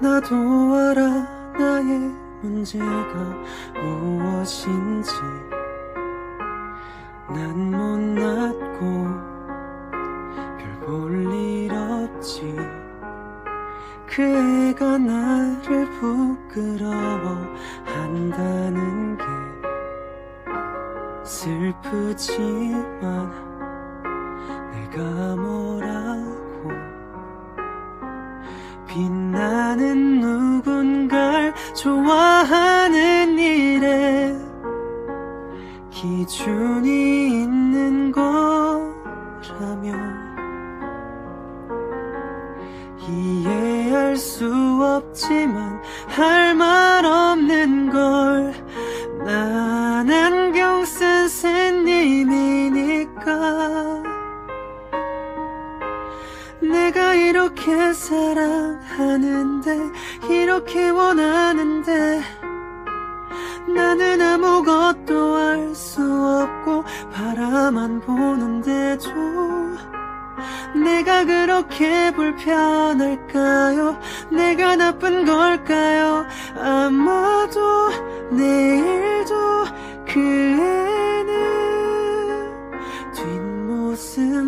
나도 알아 나의 문제가 무엇인지. 난 못났고 별 볼 일 없지. 그 애가 나를 부끄러워 한다는 게 슬프지만 내가 뭐라고 누군가를 좋아하는 일에 기준이 있는 거라면 이해할 수 없지만 할 말 없는 내가 이렇게 사랑하는데 이렇게 원하는데 나는 아무것도 알 수 없고 바라만 보는데도 내가 그렇게 불편할까요? 내가 나쁜 걸까요? 아마도 내일도 그 애는 뒷모습만.